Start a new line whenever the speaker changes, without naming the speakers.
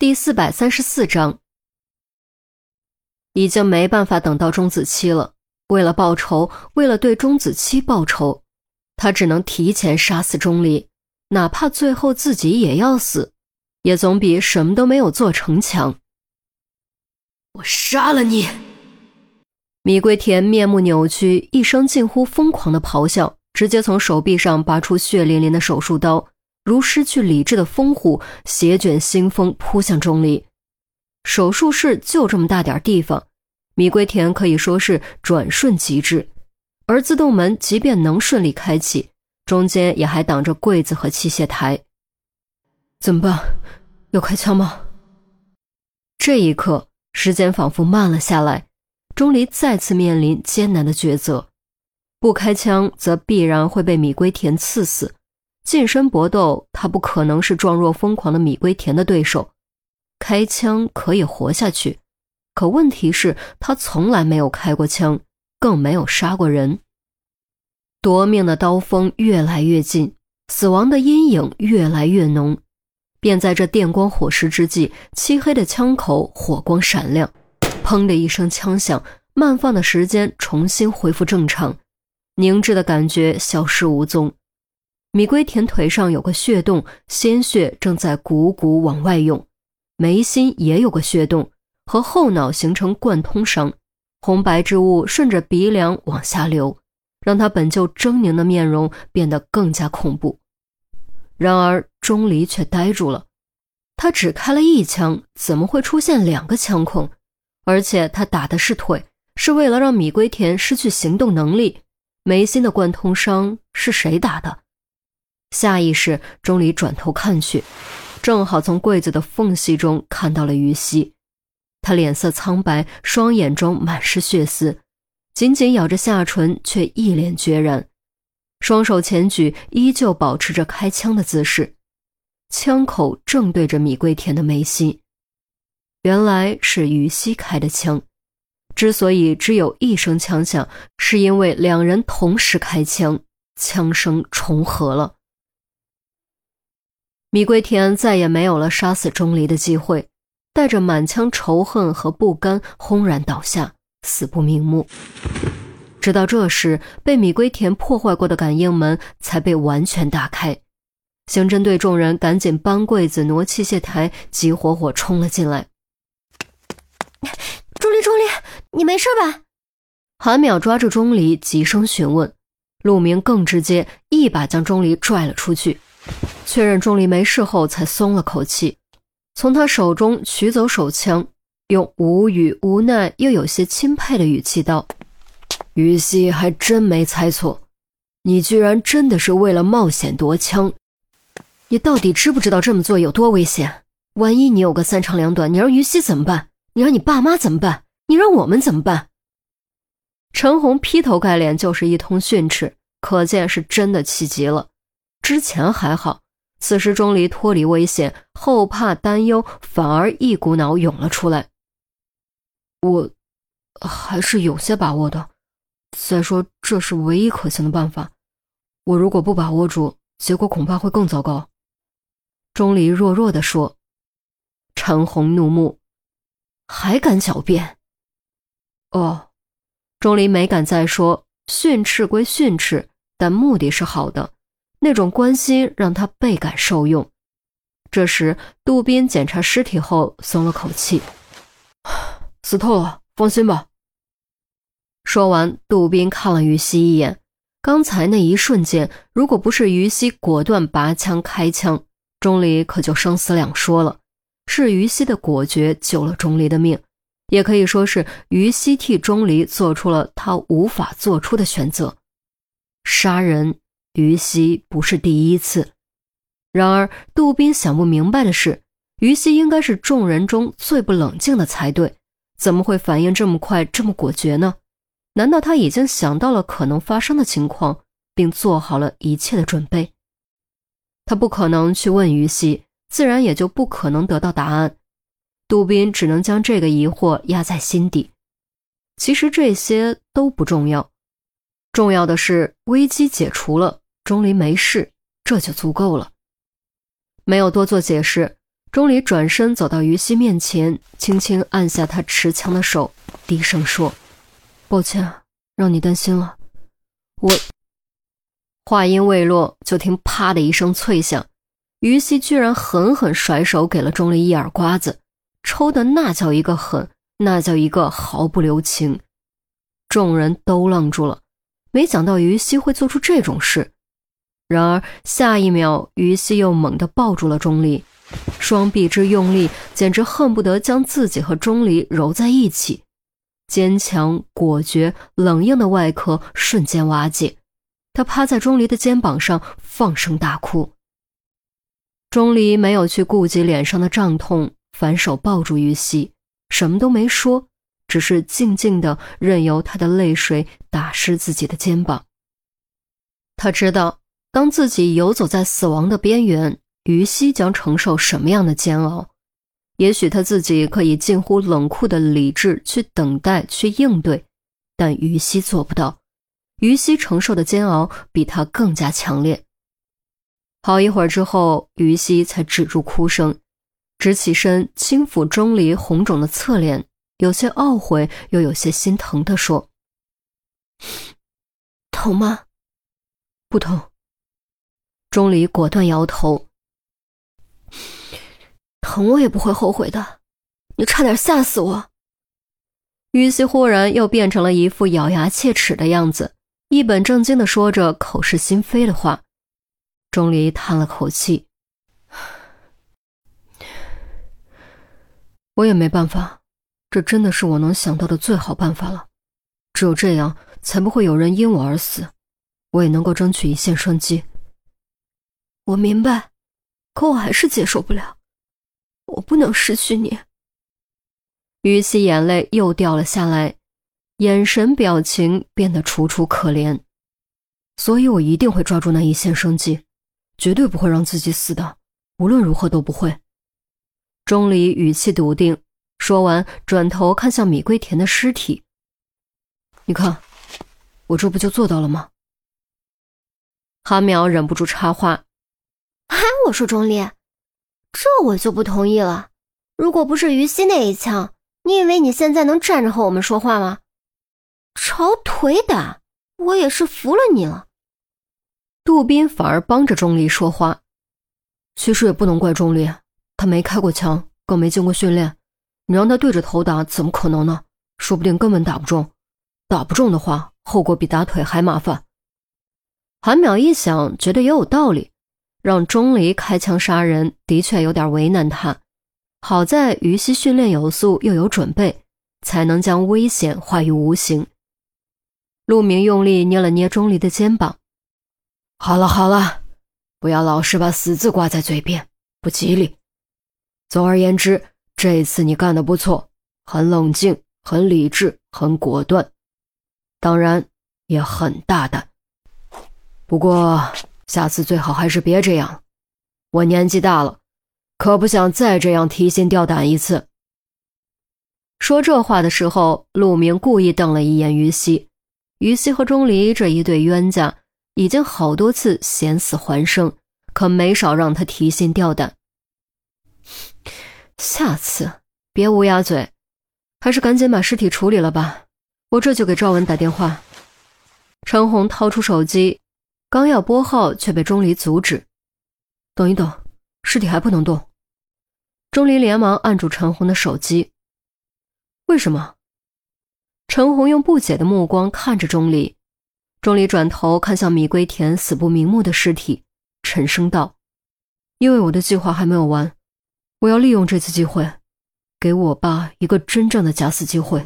第四百三十四章，已经没办法等到钟子期了。为了报仇，为了对钟子期报仇，他只能提前杀死钟离，哪怕最后自己也要死，也总比什么都没有做成强。
我杀了你！
米龟田面目扭曲，一声近乎疯狂的咆哮，直接从手臂上拔出血淋淋的手术刀。如失去理智的风虎，携卷腥风扑向钟离。手术室就这么大点地方，米龟田可以说是转瞬即至。而自动门即便能顺利开启，中间也还挡着柜子和器械台。怎么办？要开枪吗？这一刻，时间仿佛慢了下来。钟离再次面临艰难的抉择：不开枪，则必然会被米龟田刺死。近身搏斗，他不可能是壮若疯狂的米龟田的对手。开枪可以活下去，可问题是，他从来没有开过枪，更没有杀过人。夺命的刀锋越来越近，死亡的阴影越来越浓。便在这电光火石之际，漆黑的枪口火光闪亮，砰的一声枪响，慢放的时间重新恢复正常，凝滞的感觉消失无踪。米龟田腿上有个血洞，鲜血正在汩汩往外涌；眉心也有个血洞，和后脑形成贯通伤，红白之物顺着鼻梁往下流，让他本就狰狞的面容变得更加恐怖。然而钟离却呆住了，他只开了一枪，怎么会出现两个枪孔？而且他打的是腿，是为了让米龟田失去行动能力。眉心的贯通伤是谁打的？下意识，钟离转头看去，正好从柜子的缝隙中看到了于西。他脸色苍白，双眼中满是血丝，紧紧咬着下唇，却一脸决然，双手前举，依旧保持着开枪的姿势，枪口正对着米桂田的眉心。原来是于西开的枪，之所以只有一声枪响，是因为两人同时开枪，枪声重合了。米龟田再也没有了杀死钟离的机会，带着满腔仇恨和不甘，轰然倒下，死不瞑目。直到这时，被米龟田破坏过的感应门才被完全打开。刑侦队众人赶紧搬柜子、挪器械台，急火火冲了进来。
钟离，钟离，你没事吧？
韩淼抓住钟离，急声询问。陆明更直接，一把将钟离拽了出去。确认钟离没事后，才松了口气，从他手中取走手枪，用无语、无奈又有些钦佩的语气道：“于西还真没猜错，你居然真的是为了冒险夺枪。你到底知不知道这么做有多危险？万一你有个三长两短，你让于西怎么办？你让你爸妈怎么办？你让我们怎么办？”陈红劈头盖脸就是一通训斥，可见是真的气急了。之前还好，此时钟离脱离危险，后怕担忧反而一股脑涌了出来。我还是有些把握的，再说这是唯一可行的办法。我如果不把握住，结果恐怕会更糟糕。钟离弱弱地说。陈红怒目，还敢狡辩？哦，钟离没敢再说，训斥归训斥，但目的是好的。那种关心让他倍感受用。这时，杜宾检查尸体后松了口气：“死透了，放心吧。”说完，杜宾看了于西一眼。刚才那一瞬间，如果不是于西果断拔枪开枪，钟离可就生死两说了。是于西的果决救了钟离的命，也可以说是于西替钟离做出了他无法做出的选择——杀人。于西不是第一次，然而杜宾想不明白的是，于西应该是众人中最不冷静的才对，怎么会反应这么快、这么果决呢？难道他已经想到了可能发生的情况，并做好了一切的准备？他不可能去问于西，自然也就不可能得到答案。杜宾只能将这个疑惑压在心底。其实这些都不重要，重要的是危机解除了。钟离没事，这就足够了。没有多做解释，钟离转身走到于西面前，轻轻按下他持枪的手，低声说：“抱歉，让你担心了。”我话音未落，就听“啪”的一声脆响，于西居然狠狠甩手给了钟离一耳刮子，抽的那叫一个狠，那叫一个毫不留情。众人都愣住了，没想到于西会做出这种事。然而下一秒，于西又猛地抱住了钟离。双臂之用力，简直恨不得将自己和钟离揉在一起。坚强、果决、冷硬的外壳瞬间瓦解。他趴在钟离的肩膀上，放声大哭。钟离没有去顾及脸上的胀痛，反手抱住于西，什么都没说，只是静静的任由他的泪水打湿自己的肩膀。他知道，当自己游走在死亡的边缘。于西将承受什么样的煎熬？也许他自己可以近乎冷酷的理智去等待、去应对，但于西做不到。于西承受的煎熬比他更加强烈。好一会儿之后，于西才止住哭声，直起身轻抚钟离红肿的侧脸，有些懊悔又有些心疼地说：“
疼吗？
不疼。”钟离果断摇头。
疼我也不会后悔的，你差点吓死我。
于西忽然又变成了一副咬牙切齿的样子，一本正经的说着口是心非的话。钟离叹了口气：“我也没办法，这真的是我能想到的最好办法了。只有这样，才不会有人因我而死，我也能够争取一线生机。”
我明白，可我还是接受不了。我不能失去你。
于西眼泪又掉了下来，眼神表情变得楚楚可怜。所以我一定会抓住那一线生机，绝对不会让自己死的，无论如何都不会。钟离语气笃定，说完转头看向米桂田的尸体。你看，我这不就做到了吗？韩淼忍不住插话：“
啊，我说钟离。”这我就不同意了。如果不是于西那一枪，你以为你现在能站着和我们说话吗？朝腿打，我也是服了你了。
杜斌反而帮着钟离说话，其实也不能怪钟离，他没开过枪，更没经过训练。你让他对着头打，怎么可能呢？说不定根本打不中。打不中的话，后果比打腿还麻烦。韩淼一想，觉得也有道理。让钟离开枪杀人，的确有点为难他。好在于西训练有素，又有准备，才能将危险化于无形。陆明用力捏了捏钟离的肩膀：“好了好了，不要老是把死字挂在嘴边，不吉利。总而言之，这次你干得不错，很冷静，很理智，很果断，当然也很大胆。不过……”下次最好还是别这样，我年纪大了，可不想再这样提心吊胆一次。说这话的时候，陆明故意瞪了一眼于西。于西和钟离这一对冤家，已经好多次险死还生，可没少让他提心吊胆。下次别乌鸦嘴，还是赶紧把尸体处理了吧。我这就给赵文打电话。陈红掏出手机。刚要拨号，却被钟离阻止。等一等，尸体还不能动。钟离连忙按住陈红的手机。为什么？陈红用不解的目光看着钟离。钟离转头看向米龟田死不瞑目的尸体，沉声道：“因为我的计划还没有完，我要利用这次机会，给我爸一个真正的假死机会。”